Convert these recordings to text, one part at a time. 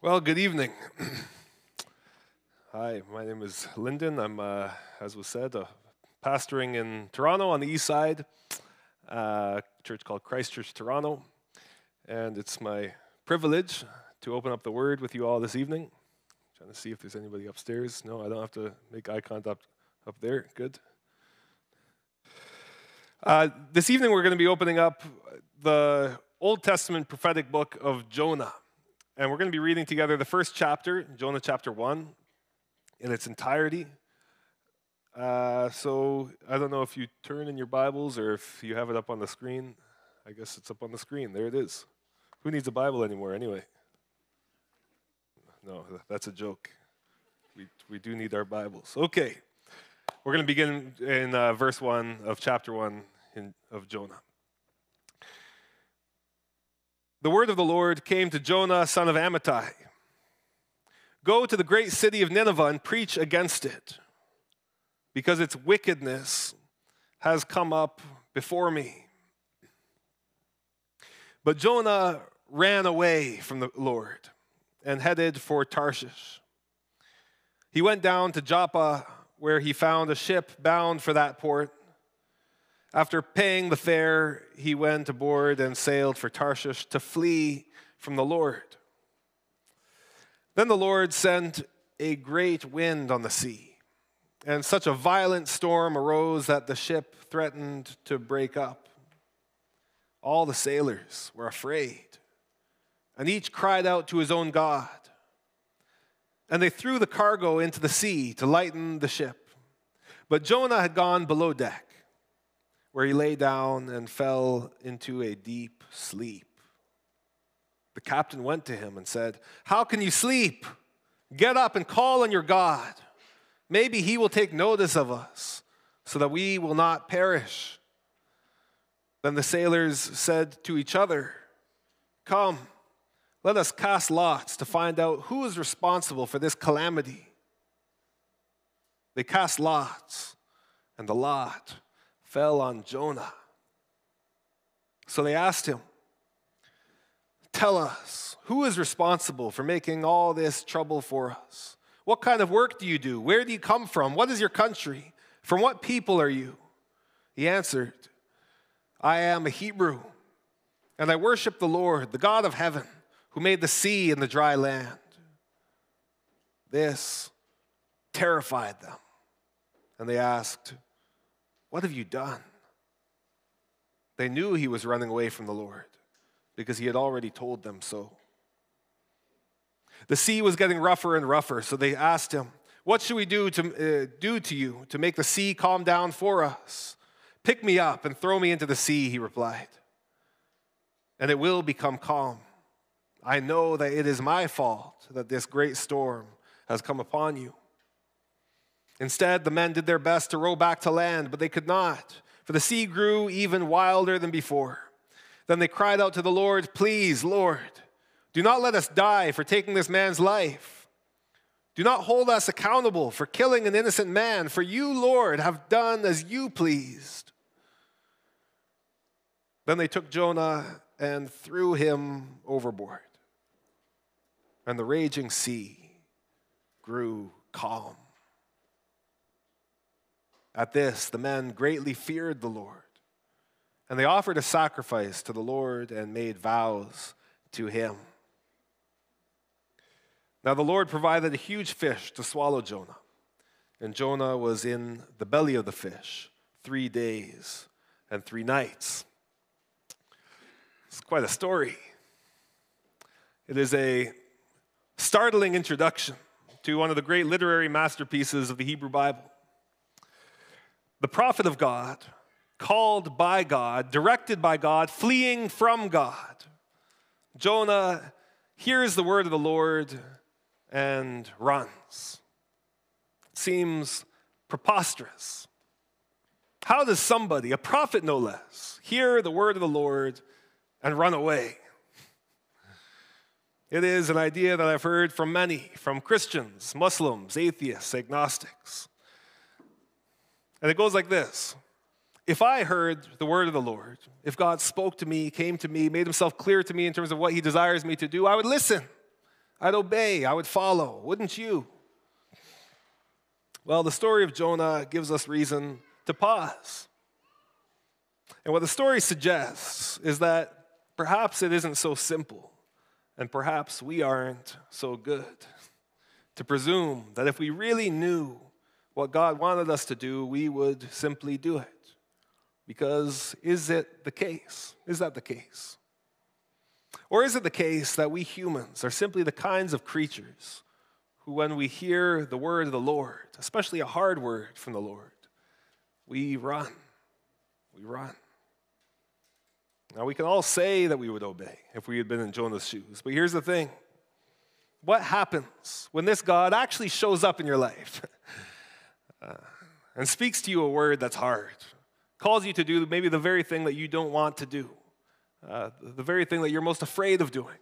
Well, good evening. Hi, my name is Lyndon. I'm, uh, as was said, uh, pastoring in Toronto on the east side, uh, church called Christ Church Toronto. And it's my privilege to open up the word with you all this evening. I'm trying to see if there's anybody upstairs. No, I don't have to make eye contact up there. Good. Uh, this evening, we're going to be opening up the Old Testament prophetic book of Jonah. And we're going to be reading together the first chapter, Jonah chapter 1, in its entirety. Uh, so I don't know if you turn in your Bibles or if you have it up on the screen. I guess it's up on the screen. There it is. Who needs a Bible anymore, anyway? No, that's a joke. We, we do need our Bibles. Okay. We're going to begin in uh, verse 1 of chapter 1 in, of Jonah. The word of the Lord came to Jonah, son of Amittai Go to the great city of Nineveh and preach against it, because its wickedness has come up before me. But Jonah ran away from the Lord and headed for Tarshish. He went down to Joppa, where he found a ship bound for that port. After paying the fare, he went aboard and sailed for Tarshish to flee from the Lord. Then the Lord sent a great wind on the sea, and such a violent storm arose that the ship threatened to break up. All the sailors were afraid, and each cried out to his own God. And they threw the cargo into the sea to lighten the ship. But Jonah had gone below deck where he lay down and fell into a deep sleep. The captain went to him and said, How can you sleep? Get up and call on your God. Maybe he will take notice of us so that we will not perish. Then the sailors said to each other, Come, let us cast lots to find out who is responsible for this calamity. They cast lots, and the lot fell on Jonah. So they asked him, Tell us, who is responsible for making all this trouble for us? What kind of work do you do? Where do you come from? What is your country? From what people are you? He answered, I am a Hebrew, and I worship the Lord, the God of heaven, who made the sea and the dry land. This terrified them, and they asked, what have you done? They knew he was running away from the Lord because he had already told them so. The sea was getting rougher and rougher, so they asked him, What should we do to, uh, do to you to make the sea calm down for us? Pick me up and throw me into the sea, he replied, and it will become calm. I know that it is my fault that this great storm has come upon you. Instead, the men did their best to row back to land, but they could not, for the sea grew even wilder than before. Then they cried out to the Lord, Please, Lord, do not let us die for taking this man's life. Do not hold us accountable for killing an innocent man, for you, Lord, have done as you pleased. Then they took Jonah and threw him overboard, and the raging sea grew calm. At this, the men greatly feared the Lord, and they offered a sacrifice to the Lord and made vows to him. Now the Lord provided a huge fish to swallow Jonah, and Jonah was in the belly of the fish three days and three nights. It's quite a story. It is a startling introduction to one of the great literary masterpieces of the Hebrew Bible the prophet of God, called by God, directed by God, fleeing from God. Jonah hears the word of the Lord and runs. Seems preposterous. How does somebody, a prophet no less, hear the word of the Lord and run away? It is an idea that I've heard from many, from Christians, Muslims, atheists, agnostics. And it goes like this If I heard the word of the Lord, if God spoke to me, came to me, made himself clear to me in terms of what he desires me to do, I would listen. I'd obey, I would follow, wouldn't you? Well, the story of Jonah gives us reason to pause. And what the story suggests is that perhaps it isn't so simple, and perhaps we aren't so good to presume that if we really knew what God wanted us to do, we would simply do it. Because is it the case? Is that the case? Or is it the case that we humans are simply the kinds of creatures who, when we hear the word of the Lord, especially a hard word from the Lord, we run? We run. Now, we can all say that we would obey if we had been in Jonah's shoes, but here's the thing what happens when this God actually shows up in your life uh, and speaks to you a word that's hard, calls you to do maybe the very thing that you don't want to do? uh, the very thing that you're most afraid of doing,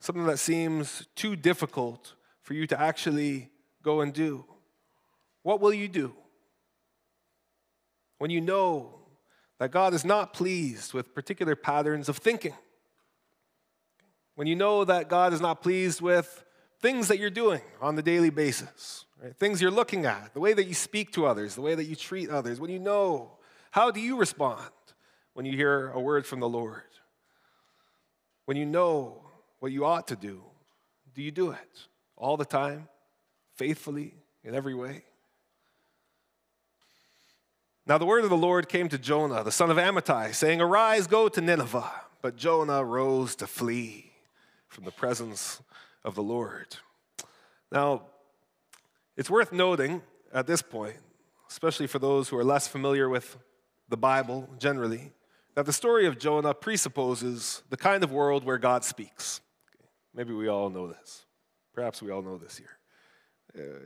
something that seems too difficult for you to actually go and do. What will you do? When you know that God is not pleased with particular patterns of thinking, when you know that God is not pleased with things that you're doing on the daily basis, right? things you're looking at, the way that you speak to others, the way that you treat others, when you know, how do you respond when you hear a word from the Lord? When you know what you ought to do, do you do it all the time, faithfully, in every way? Now, the word of the Lord came to Jonah, the son of Amittai, saying, Arise, go to Nineveh. But Jonah rose to flee from the presence of the Lord. Now, it's worth noting at this point, especially for those who are less familiar with the Bible generally, that the story of Jonah presupposes the kind of world where God speaks. Maybe we all know this. Perhaps we all know this here. Uh,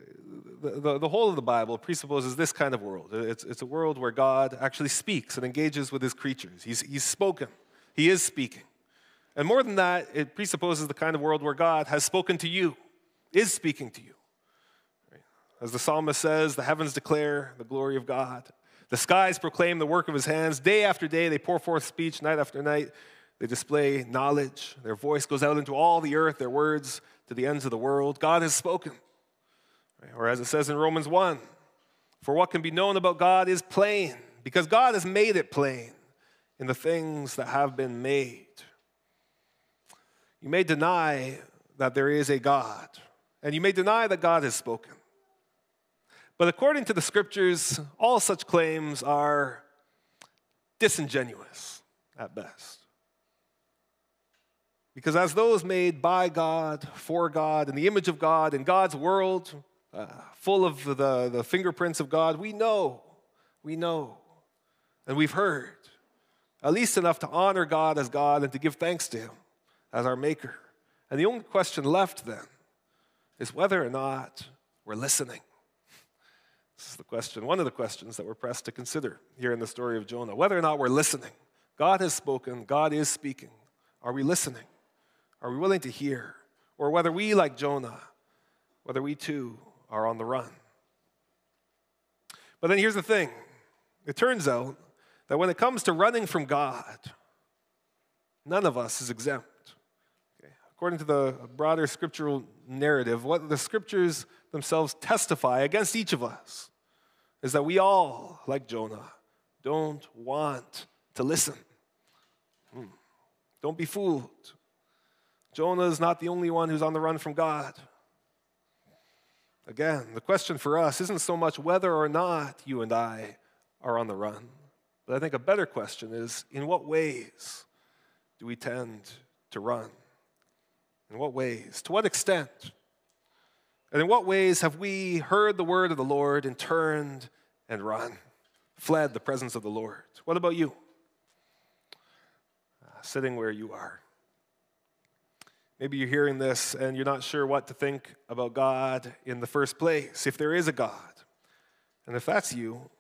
the, the, the, whole of the Bible presupposes this kind of world. It's, it's a world where God actually speaks and engages with his creatures. He's, he's spoken, he is speaking. And more than that, it presupposes the kind of world where God has spoken to you, is speaking to you. As the psalmist says, the heavens declare the glory of God. The skies proclaim the work of his hands. Day after day, they pour forth speech. Night after night, they display knowledge. Their voice goes out into all the earth, their words to the ends of the world. God has spoken. Or as it says in Romans 1 For what can be known about God is plain, because God has made it plain in the things that have been made. You may deny that there is a God, and you may deny that God has spoken. But according to the scriptures, all such claims are disingenuous at best. Because as those made by God, for God, in the image of God, in God's world, uh, full of the, the fingerprints of God, we know, we know, and we've heard, at least enough to honor God as God and to give thanks to Him as our Maker. And the only question left then is whether or not we're listening. This is the question, one of the questions that we're pressed to consider here in the story of Jonah whether or not we're listening. God has spoken, God is speaking. Are we listening? Are we willing to hear? Or whether we, like Jonah, whether we too are on the run. But then here's the thing it turns out that when it comes to running from God, none of us is exempt. According to the broader scriptural narrative, what the scriptures themselves testify against each of us is that we all, like Jonah, don't want to listen. Hmm. Don't be fooled. Jonah is not the only one who's on the run from God. Again, the question for us isn't so much whether or not you and I are on the run, but I think a better question is in what ways do we tend to run? In what ways? To what extent? And in what ways have we heard the word of the Lord and turned and run, fled the presence of the Lord? What about you? Uh, sitting where you are. Maybe you're hearing this and you're not sure what to think about God in the first place, if there is a God. And if that's you,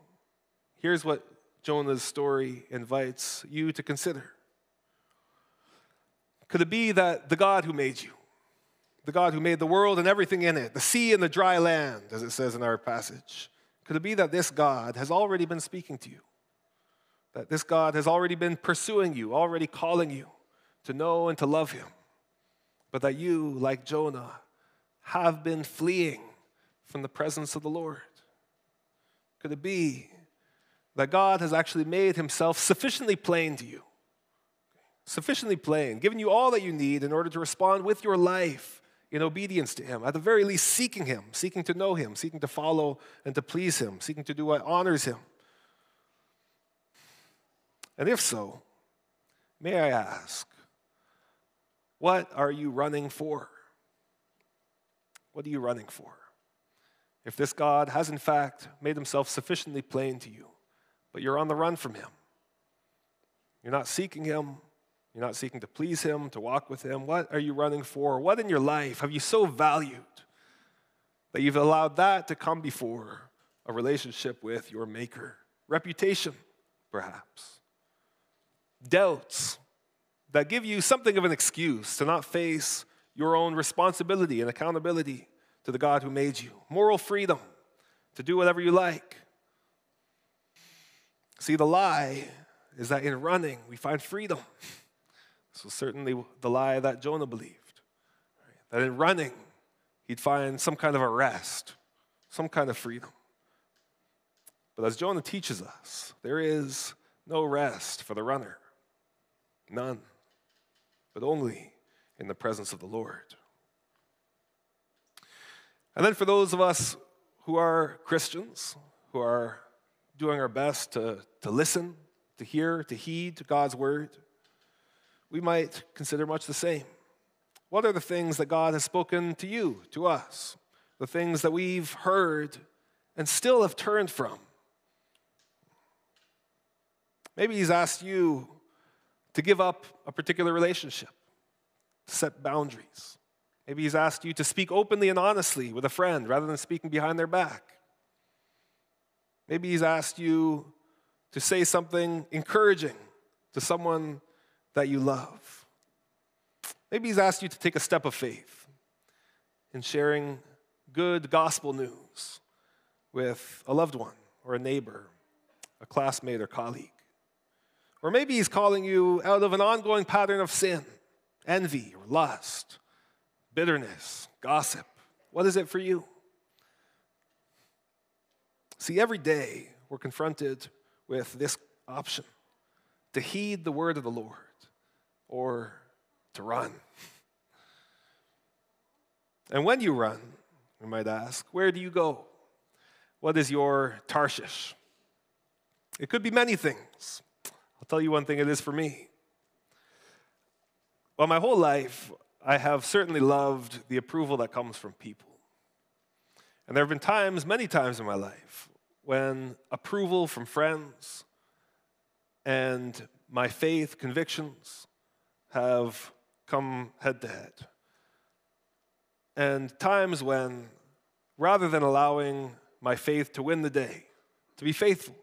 here's what Jonah's story invites you to consider. Could it be that the God who made you, the God who made the world and everything in it, the sea and the dry land, as it says in our passage. Could it be that this God has already been speaking to you? That this God has already been pursuing you, already calling you to know and to love Him? but that you, like Jonah, have been fleeing from the presence of the Lord? Could it be that God has actually made himself sufficiently plain to you? Sufficiently plain, given you all that you need in order to respond with your life in obedience to him, at the very least, seeking him, seeking to know him, seeking to follow and to please him, seeking to do what honors him. And if so, may I ask, what are you running for? What are you running for? If this God has in fact made himself sufficiently plain to you, but you're on the run from him, you're not seeking him, you're not seeking to please him, to walk with him, what are you running for? What in your life have you so valued that you've allowed that to come before a relationship with your Maker? Reputation, perhaps. Doubts that give you something of an excuse to not face your own responsibility and accountability to the God who made you. Moral freedom to do whatever you like. See, the lie is that in running we find freedom. This was certainly the lie that Jonah believed. That in running he'd find some kind of a rest, some kind of freedom. But as Jonah teaches us, there is no rest for the runner. None but only in the presence of the Lord. And then for those of us who are Christians, who are doing our best to, to listen, to hear, to heed God's word, we might consider much the same. What are the things that God has spoken to you, to us? The things that we've heard and still have turned from? Maybe He's asked you to give up a particular relationship, to set boundaries. Maybe he's asked you to speak openly and honestly with a friend rather than speaking behind their back. Maybe he's asked you to say something encouraging to someone that you love. Maybe he's asked you to take a step of faith in sharing good gospel news with a loved one or a neighbor, a classmate or colleague. Or maybe he's calling you out of an ongoing pattern of sin, envy or lust, bitterness, gossip. What is it for you? See, every day we're confronted with this option to heed the word of the Lord or to run. And when you run, we might ask, where do you go? What is your Tarshish? It could be many things. I'll tell you one thing it is for me. Well, my whole life, I have certainly loved the approval that comes from people. And there have been times, many times in my life, when approval from friends and my faith convictions have come head to head. And times when, rather than allowing my faith to win the day, to be faithful,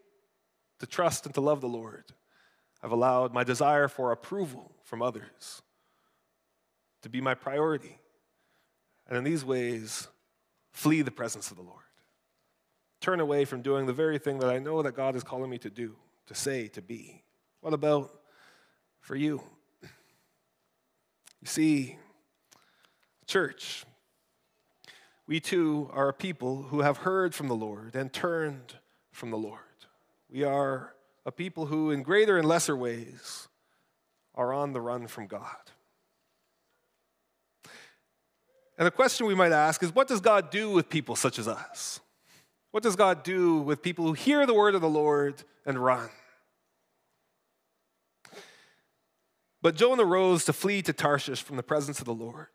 to trust and to love the Lord, I've allowed my desire for approval from others to be my priority. And in these ways, flee the presence of the Lord. Turn away from doing the very thing that I know that God is calling me to do, to say, to be. What about for you? See, church, we too are a people who have heard from the Lord and turned from the Lord. We are a people who, in greater and lesser ways, are on the run from God. And the question we might ask is what does God do with people such as us? What does God do with people who hear the word of the Lord and run? But Jonah rose to flee to Tarshish from the presence of the Lord.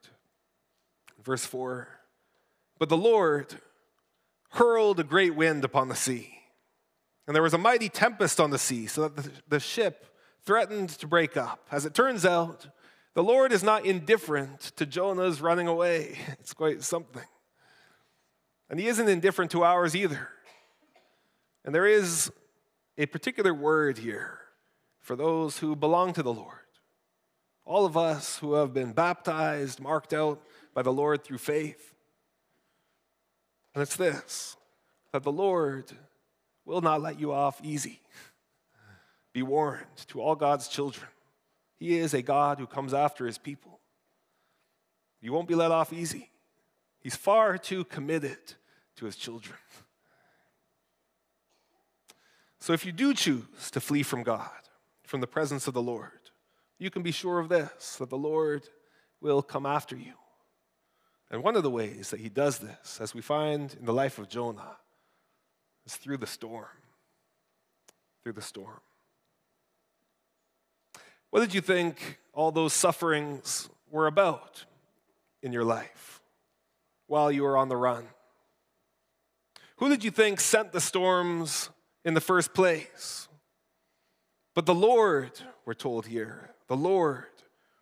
Verse 4 But the Lord hurled a great wind upon the sea and there was a mighty tempest on the sea, so that the, ship threatened to break up. As it turns out, the Lord is not indifferent to Jonah's running away. It's quite something. And he isn't indifferent to ours either. And there is a particular word here for those who belong to the Lord. All of us who have been baptized, marked out by the Lord through faith. And it's this that the Lord will not let you off easy. Be warned to all God's children. He is a God who comes after his people. You won't be let off easy. He's far too committed to his children. So if you do choose to flee from God, from the presence of the Lord, you can be sure of this that the Lord will come after you. And one of the ways that he does this, as we find in the life of Jonah, is through the storm. Through the storm. What did you think all those sufferings were about in your life while you were on the run? Who did you think sent the storms in the first place? But the Lord, we're told here, the Lord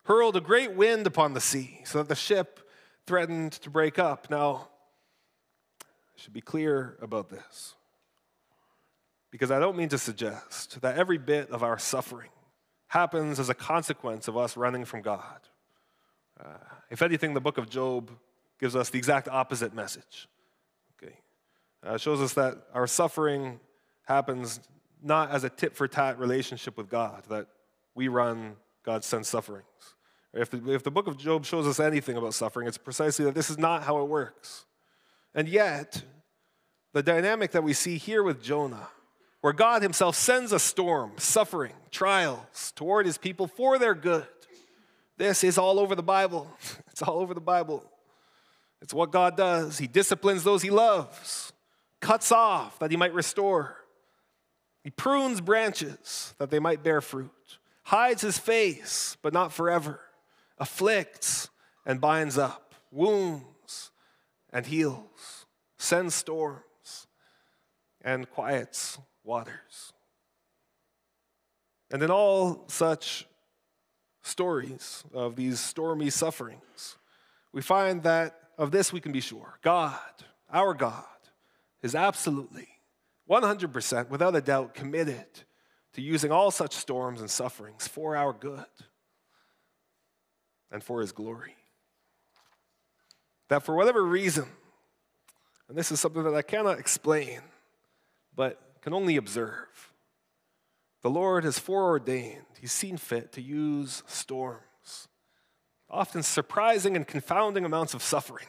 hurled a great wind upon the sea so that the ship threatened to break up. Now, I should be clear about this because I don't mean to suggest that every bit of our suffering happens as a consequence of us running from God. Uh, if anything, the book of Job gives us the exact opposite message. Okay, uh, it shows us that our suffering happens not as a tit for tat relationship with God, that we run, God sends sufferings. If the, if the book of Job shows us anything about suffering, it's precisely that this is not how it works. And yet, the dynamic that we see here with Jonah, where God himself sends a storm, suffering, trials toward his people for their good, this is all over the Bible. It's all over the Bible. It's what God does. He disciplines those he loves, cuts off that he might restore. He prunes branches that they might bear fruit, hides his face, but not forever afflicts and binds up, wounds and heals, sends storms and quiets waters. And in all such stories of these stormy sufferings, we find that of this we can be sure God, our God, is absolutely 100%, without a doubt, committed to using all such storms and sufferings for our good and for his glory. That for whatever reason, and this is something that I cannot explain, but can only observe, the Lord has foreordained, he's seen fit to use storms, often surprising and confounding amounts of suffering,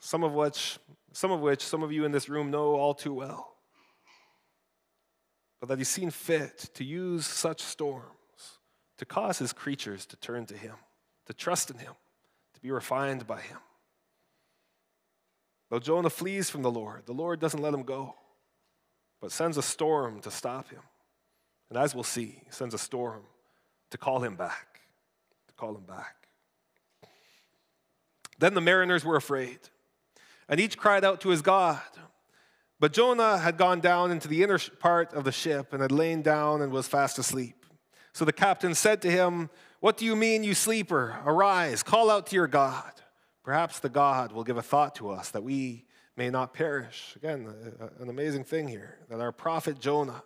some of which some of which some of you in this room know all too well. But that he's seen fit to use such storms to cause his creatures to turn to him, to trust in him, to be refined by him. Though Jonah flees from the Lord, the Lord doesn't let him go, but sends a storm to stop him. And as we'll see, sends a storm to call him back, to call him back. Then the mariners were afraid, and each cried out to his God. But Jonah had gone down into the inner part of the ship and had lain down and was fast asleep. So the captain said to him, What do you mean, you sleeper? Arise, call out to your God. Perhaps the God will give a thought to us that we may not perish. Again, an amazing thing here that our prophet Jonah,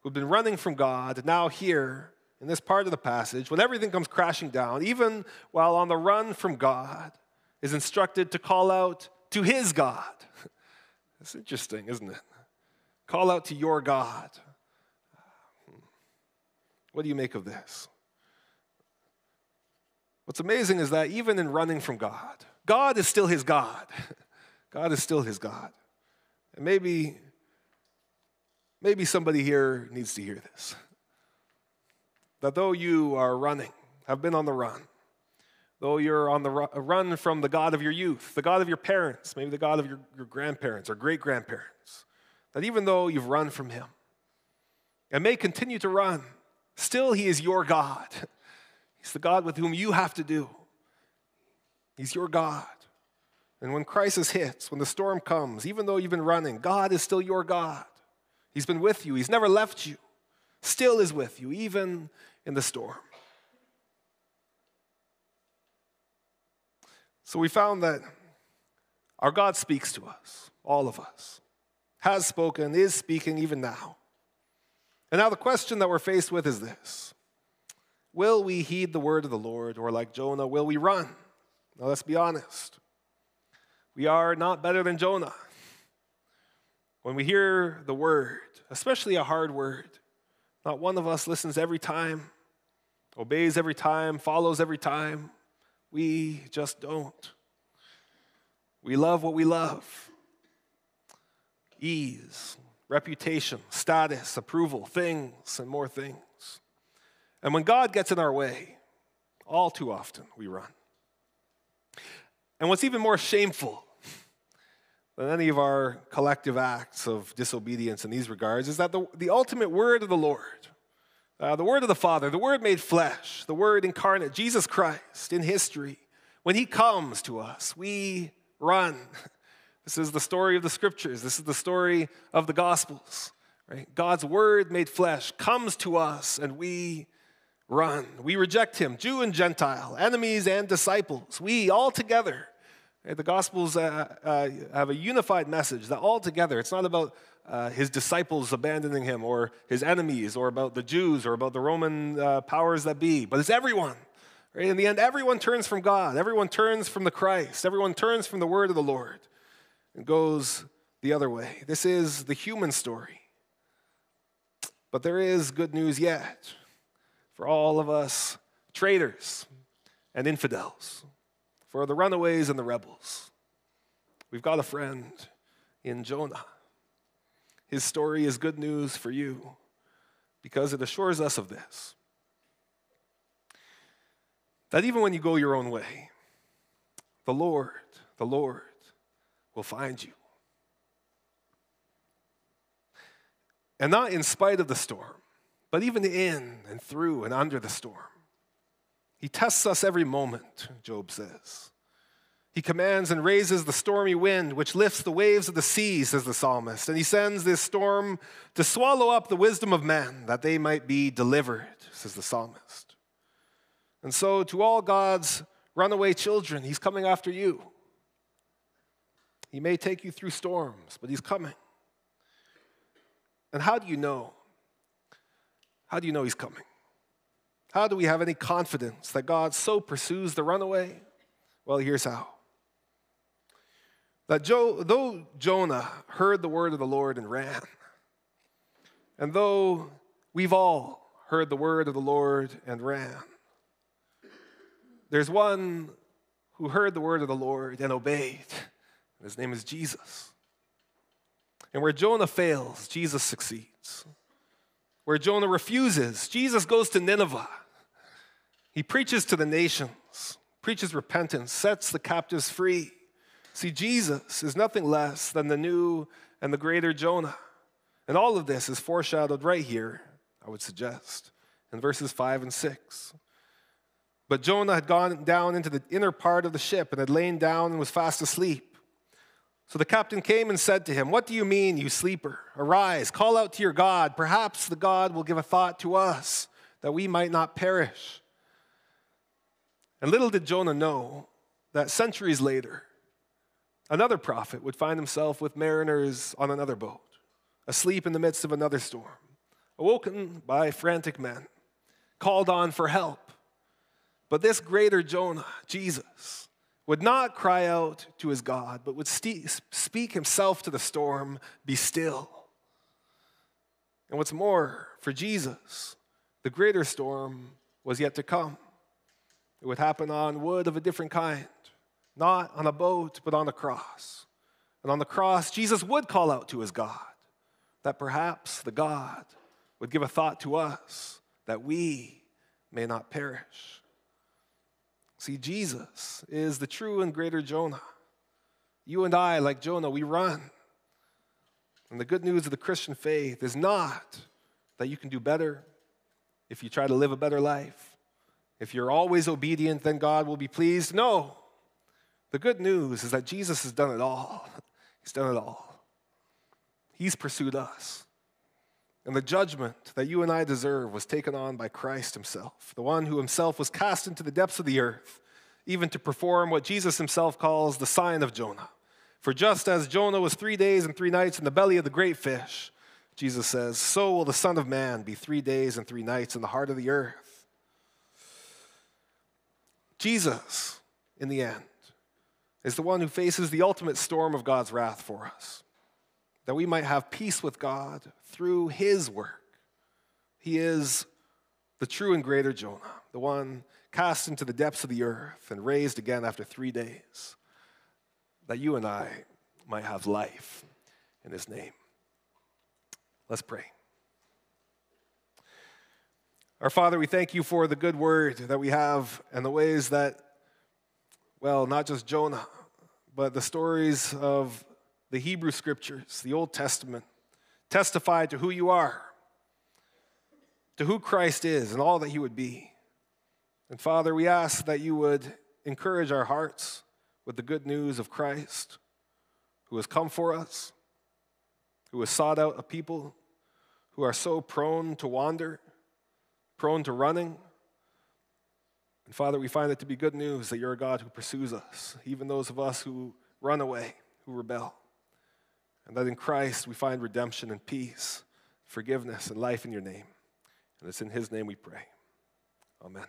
who'd been running from God, now here in this part of the passage, when everything comes crashing down, even while on the run from God, is instructed to call out to his God. It's interesting, isn't it? Call out to your God. What do you make of this? What's amazing is that even in running from God, God is still his God. God is still his God. And maybe, maybe somebody here needs to hear this. That though you are running, have been on the run, though you're on the run from the God of your youth, the God of your parents, maybe the God of your, your grandparents or great grandparents, that even though you've run from him and may continue to run, Still, He is your God. He's the God with whom you have to do. He's your God. And when crisis hits, when the storm comes, even though you've been running, God is still your God. He's been with you, He's never left you, still is with you, even in the storm. So we found that our God speaks to us, all of us, has spoken, is speaking even now. And now the question that we're faced with is this Will we heed the word of the Lord, or like Jonah, will we run? Now let's be honest. We are not better than Jonah. When we hear the word, especially a hard word, not one of us listens every time, obeys every time, follows every time. We just don't. We love what we love ease, reputation, status, approval, things, and more things. And when God gets in our way, all too often we run. And what's even more shameful than any of our collective acts of disobedience in these regards is that the, the ultimate word of the Lord, uh, the word of the Father, the word made flesh, the word incarnate, Jesus Christ in history, when he comes to us, we run. This is the story of the scriptures. This is the story of the gospels. Right? God's word made flesh comes to us and we run. We reject him, Jew and Gentile, enemies and disciples. We all together the Gospels uh, uh, have a unified message that all together, it's not about uh, his disciples abandoning him or his enemies or about the Jews or about the Roman uh, powers that be, but it's everyone. Right? In the end, everyone turns from God, everyone turns from the Christ, everyone turns from the word of the Lord and goes the other way. This is the human story. But there is good news yet for all of us traitors and infidels for the runaways and the rebels. We've got a friend in Jonah. His story is good news for you because it assures us of this that even when you go your own way, the Lord, the Lord will find you. And not in spite of the storm, but even in and through and under the storm. He tests us every moment, Job says. He commands and raises the stormy wind, which lifts the waves of the sea, says the psalmist. And he sends this storm to swallow up the wisdom of men, that they might be delivered, says the psalmist. And so, to all God's runaway children, he's coming after you. He may take you through storms, but he's coming. And how do you know? How do you know he's coming? How do we have any confidence that God so pursues the runaway? Well, here's how. That jo- though Jonah heard the word of the Lord and ran, and though we've all heard the word of the Lord and ran, there's one who heard the word of the Lord and obeyed. His name is Jesus. And where Jonah fails, Jesus succeeds. Where Jonah refuses, Jesus goes to Nineveh he preaches to the nations, preaches repentance, sets the captives free. See, Jesus is nothing less than the new and the greater Jonah. And all of this is foreshadowed right here, I would suggest, in verses 5 and 6. But Jonah had gone down into the inner part of the ship and had lain down and was fast asleep. So the captain came and said to him, What do you mean, you sleeper? Arise, call out to your God. Perhaps the God will give a thought to us that we might not perish. And little did Jonah know that centuries later, another prophet would find himself with mariners on another boat, asleep in the midst of another storm, awoken by frantic men, called on for help. But this greater Jonah, Jesus, would not cry out to his God, but would speak himself to the storm, Be still. And what's more, for Jesus, the greater storm was yet to come. It would happen on wood of a different kind, not on a boat, but on a cross. And on the cross, Jesus would call out to his God that perhaps the God would give a thought to us that we may not perish. See, Jesus is the true and greater Jonah. You and I, like Jonah, we run. And the good news of the Christian faith is not that you can do better if you try to live a better life. If you're always obedient, then God will be pleased. No. The good news is that Jesus has done it all. He's done it all. He's pursued us. And the judgment that you and I deserve was taken on by Christ himself, the one who himself was cast into the depths of the earth, even to perform what Jesus himself calls the sign of Jonah. For just as Jonah was three days and three nights in the belly of the great fish, Jesus says, so will the Son of Man be three days and three nights in the heart of the earth. Jesus, in the end, is the one who faces the ultimate storm of God's wrath for us, that we might have peace with God through his work. He is the true and greater Jonah, the one cast into the depths of the earth, and raised again after three days, that you and I might have life in his name. Let's pray. Our Father, we thank you for the good word that we have and the ways that, well, not just Jonah, but the stories of the Hebrew scriptures, the Old Testament, testify to who you are, to who Christ is, and all that he would be. And Father, we ask that you would encourage our hearts with the good news of Christ, who has come for us, who has sought out a people who are so prone to wander, prone to running. And Father, we find it to be good news that you're a God who pursues us, even those of us who run away, who rebel. And that in Christ we find redemption and peace, forgiveness and life in your name. And it's in his name we pray. Amen.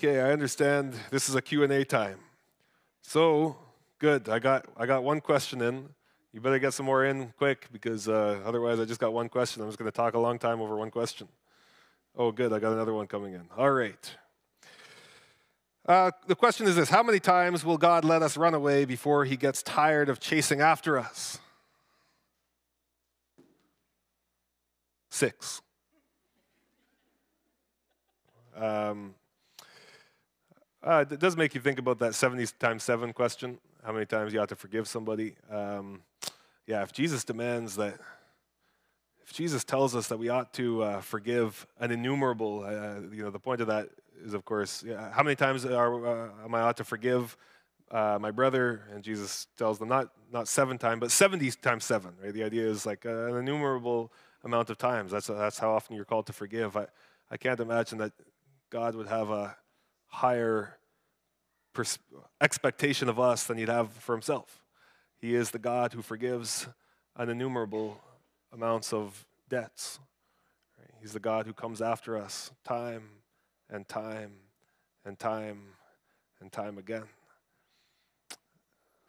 Okay, I understand this is a Q&A time. So, good. I got I got one question in. You better get some more in quick because uh, otherwise I just got one question. I'm just going to talk a long time over one question. Oh, good. I got another one coming in. All right. Uh, the question is this How many times will God let us run away before he gets tired of chasing after us? Six. Um, uh, it does make you think about that 70 times 7 question how many times you ought to forgive somebody. Um, yeah, if Jesus demands that, if Jesus tells us that we ought to uh, forgive an innumerable, uh, you know, the point of that is, of course, yeah, how many times are, uh, am I ought to forgive uh, my brother? And Jesus tells them not, not seven times, but 70 times seven, right? The idea is like uh, an innumerable amount of times. That's, that's how often you're called to forgive. I, I can't imagine that God would have a higher pers- expectation of us than he'd have for himself. He is the God who forgives innumerable amounts of debts. He's the God who comes after us time and time and time and time again.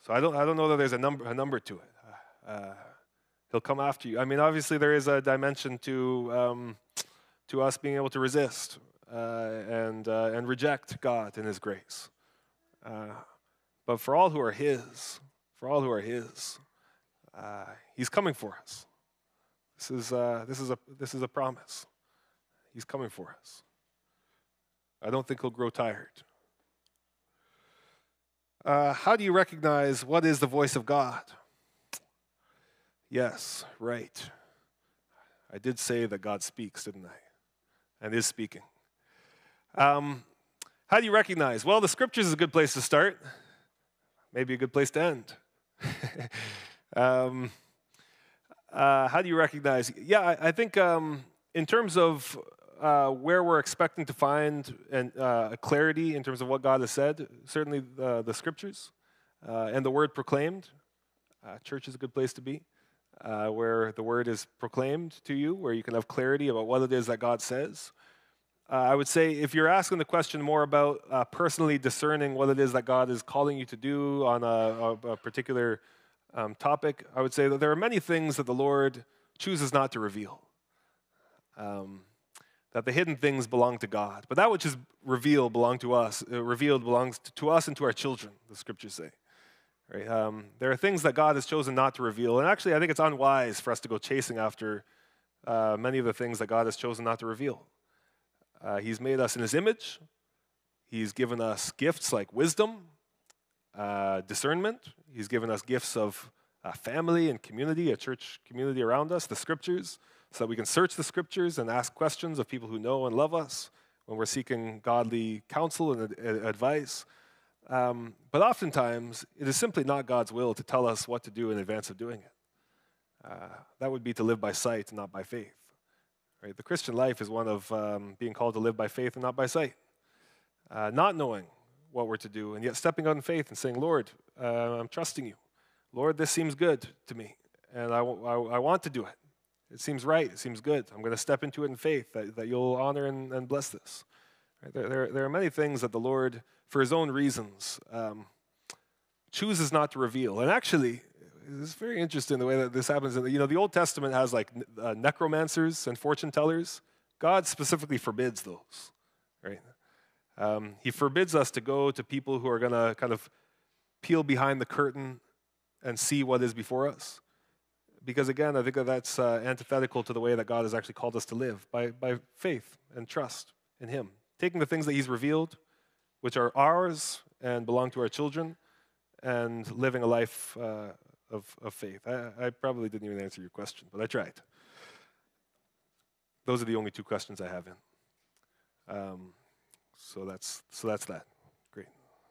So I don't, I don't know that there's a number, a number to it. Uh, he'll come after you. I mean, obviously, there is a dimension to, um, to us being able to resist uh, and, uh, and reject God and His grace. Uh, but for all who are His, for all who are His, uh, He's coming for us. This is, uh, this, is a, this is a promise. He's coming for us. I don't think He'll grow tired. Uh, how do you recognize what is the voice of God? Yes, right. I did say that God speaks, didn't I? And is speaking. Um, how do you recognize? Well, the scriptures is a good place to start, maybe a good place to end. um, uh, how do you recognize? Yeah, I, I think um, in terms of uh, where we're expecting to find an, uh, clarity in terms of what God has said, certainly the, the scriptures uh, and the word proclaimed. Uh, church is a good place to be, uh, where the word is proclaimed to you, where you can have clarity about what it is that God says. I would say if you're asking the question more about personally discerning what it is that God is calling you to do on a, a, a particular um, topic, I would say that there are many things that the Lord chooses not to reveal. Um, that the hidden things belong to God, but that which is revealed belong to us. Uh, revealed belongs to, to, us and to our children. The scriptures say. Right? Um, there are things that God has chosen not to reveal, and actually, I think it's unwise for us to go chasing after uh, many of the things that God has chosen not to reveal. Uh, he's made us in His image. He's given us gifts like wisdom, uh, discernment. He's given us gifts of uh, family and community, a church community around us, the scriptures so that we can search the scriptures and ask questions of people who know and love us when we're seeking godly counsel and advice. Um, but oftentimes, it is simply not God's will to tell us what to do in advance of doing it. Uh, that would be to live by sight not by faith. Right? The Christian life is one of um, being called to live by faith and not by sight. Uh, not knowing what we're to do, and yet stepping out in faith and saying, Lord, uh, I'm trusting you. Lord, this seems good to me, and I, I, I want to do it. It seems right. It seems good. I'm going to step into it in faith that, that you'll honor and, and bless this. Right? There, there, there, are many things that the Lord, for his own reasons, um, chooses not to reveal. And actually, it's very interesting the way that this happens. You know, the Old Testament has like uh, necromancers and fortune tellers. God specifically forbids those, right? Um, he forbids us to go to people who are going to kind of peel behind the curtain and see what is before us because again, I think that that's uh, antithetical to the way that God has actually called us to live by, by faith and trust in Him. Taking the things that He's revealed, which are ours and belong to our children, and living a life uh, of, of faith. I, I probably didn't even answer your question, but I tried. Those are the only two questions I have in. Um, so that's so that's that.